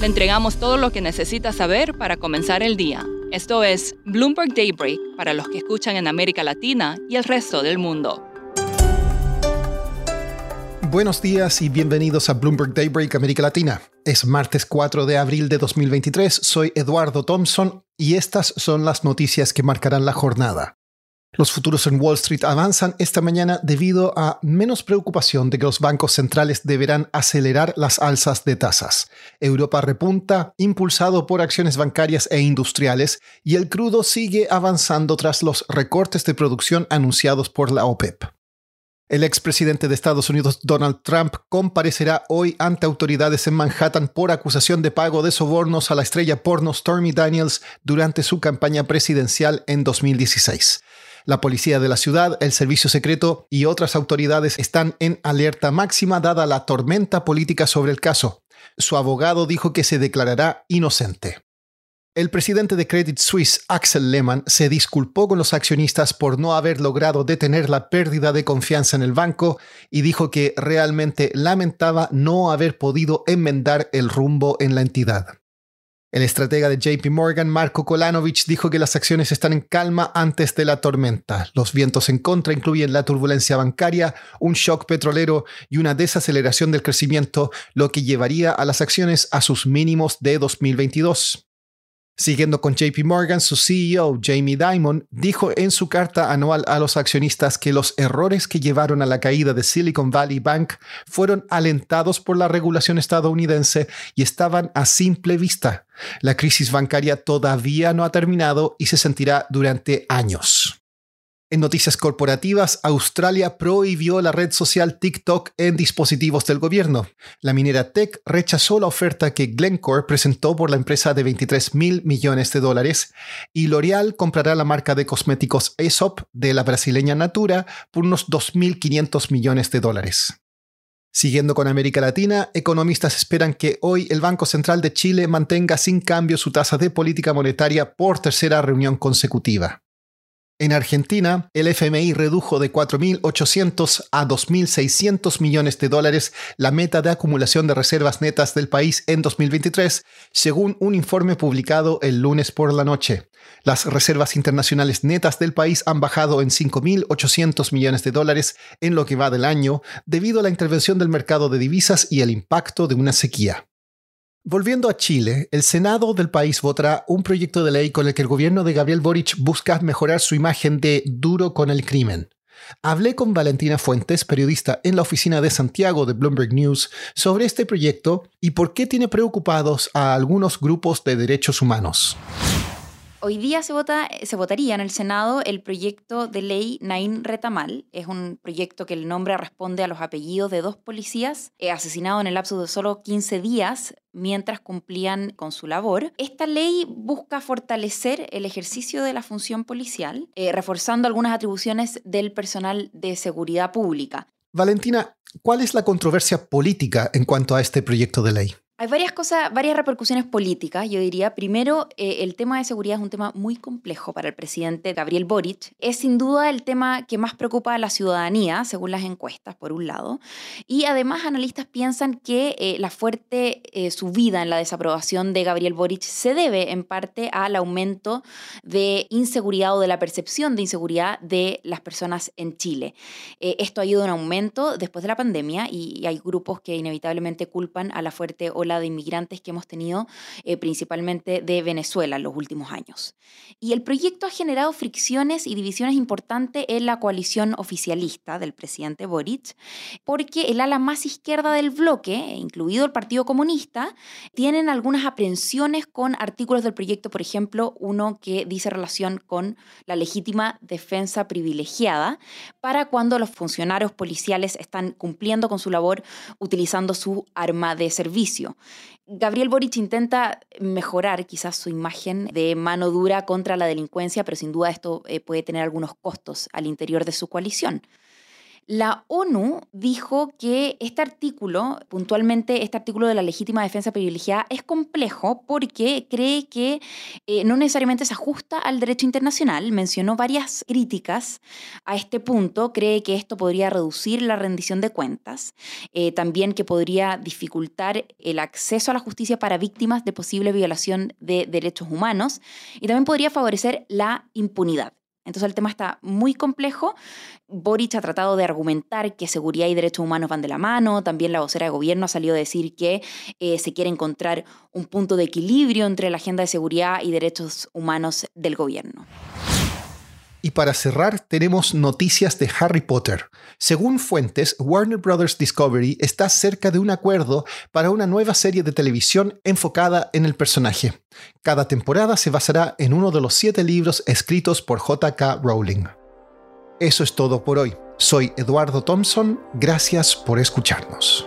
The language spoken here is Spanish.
Le entregamos todo lo que necesita saber para comenzar el día. Esto es Bloomberg Daybreak para los que escuchan en América Latina y el resto del mundo. Buenos días y bienvenidos a Bloomberg Daybreak América Latina. Es martes 4 de abril de 2023, soy Eduardo Thompson y estas son las noticias que marcarán la jornada. Los futuros en Wall Street avanzan esta mañana debido a menos preocupación de que los bancos centrales deberán acelerar las alzas de tasas. Europa repunta, impulsado por acciones bancarias e industriales, y el crudo sigue avanzando tras los recortes de producción anunciados por la OPEP. El expresidente de Estados Unidos Donald Trump comparecerá hoy ante autoridades en Manhattan por acusación de pago de sobornos a la estrella porno Stormy Daniels durante su campaña presidencial en 2016. La policía de la ciudad, el servicio secreto y otras autoridades están en alerta máxima dada la tormenta política sobre el caso. Su abogado dijo que se declarará inocente. El presidente de Credit Suisse, Axel Lehmann, se disculpó con los accionistas por no haber logrado detener la pérdida de confianza en el banco y dijo que realmente lamentaba no haber podido enmendar el rumbo en la entidad. El estratega de JP Morgan, Marco Kolanovich, dijo que las acciones están en calma antes de la tormenta. Los vientos en contra incluyen la turbulencia bancaria, un shock petrolero y una desaceleración del crecimiento, lo que llevaría a las acciones a sus mínimos de 2022. Siguiendo con JP Morgan, su CEO Jamie Dimon dijo en su carta anual a los accionistas que los errores que llevaron a la caída de Silicon Valley Bank fueron alentados por la regulación estadounidense y estaban a simple vista. La crisis bancaria todavía no ha terminado y se sentirá durante años. En noticias corporativas, Australia prohibió la red social TikTok en dispositivos del gobierno. La minera Tech rechazó la oferta que Glencore presentó por la empresa de 23 mil millones de dólares y L'Oreal comprará la marca de cosméticos Aesop de la brasileña Natura por unos 2.500 millones de dólares. Siguiendo con América Latina, economistas esperan que hoy el Banco Central de Chile mantenga sin cambio su tasa de política monetaria por tercera reunión consecutiva. En Argentina, el FMI redujo de 4.800 a 2.600 millones de dólares la meta de acumulación de reservas netas del país en 2023, según un informe publicado el lunes por la noche. Las reservas internacionales netas del país han bajado en 5.800 millones de dólares en lo que va del año, debido a la intervención del mercado de divisas y el impacto de una sequía. Volviendo a Chile, el Senado del país votará un proyecto de ley con el que el gobierno de Gabriel Boric busca mejorar su imagen de duro con el crimen. Hablé con Valentina Fuentes, periodista en la oficina de Santiago de Bloomberg News, sobre este proyecto y por qué tiene preocupados a algunos grupos de derechos humanos. Hoy día se, vota, se votaría en el Senado el proyecto de ley Nain Retamal. Es un proyecto que el nombre responde a los apellidos de dos policías eh, asesinados en el lapso de solo 15 días mientras cumplían con su labor. Esta ley busca fortalecer el ejercicio de la función policial, eh, reforzando algunas atribuciones del personal de seguridad pública. Valentina, ¿cuál es la controversia política en cuanto a este proyecto de ley? Hay varias cosas, varias repercusiones políticas, yo diría. Primero, eh, el tema de seguridad es un tema muy complejo para el presidente Gabriel Boric. Es sin duda el tema que más preocupa a la ciudadanía, según las encuestas, por un lado. Y además, analistas piensan que eh, la fuerte eh, subida en la desaprobación de Gabriel Boric se debe en parte al aumento de inseguridad o de la percepción de inseguridad de las personas en Chile. esto ha ido un aumento después de la pandemia y, y hay grupos que inevitablemente culpan a la fuerte ola de inmigrantes que hemos tenido eh, principalmente de Venezuela en los últimos años. Y el proyecto ha generado fricciones y divisiones importantes en la coalición oficialista del presidente Boric, porque el ala más izquierda del bloque, incluido el Partido Comunista, tienen algunas aprensiones con artículos del proyecto, por ejemplo, uno que dice relación con la legítima defensa privilegiada para cuando los funcionarios policiales están cumpliendo con su labor utilizando su arma de servicio. Gabriel Boric intenta mejorar quizás su imagen de mano dura contra la delincuencia, pero sin duda esto eh, puede tener algunos costos al interior de su coalición. La ONU dijo que este artículo, puntualmente este artículo de la legítima defensa privilegiada, es complejo porque cree que eh, no necesariamente se ajusta al derecho internacional. Mencionó varias críticas a este punto. Cree que esto podría reducir la rendición de cuentas, eh, también que podría dificultar el acceso a la justicia para víctimas de posible violación de derechos humanos y también podría favorecer la impunidad. Entonces el tema está muy complejo. Boric ha tratado de argumentar que seguridad y derechos humanos van de la mano. También la vocera de gobierno ha salido a decir que eh, se quiere encontrar un punto de equilibrio entre la agenda de seguridad y derechos humanos del gobierno. Y para cerrar, tenemos noticias de Harry Potter. Según fuentes, Warner Bros. Discovery está cerca de un acuerdo para una nueva serie de televisión enfocada en el personaje. Cada temporada se basará en uno de los siete libros escritos por J.K. Rowling. Eso es todo por hoy. Soy Eduardo Thompson. Gracias por escucharnos.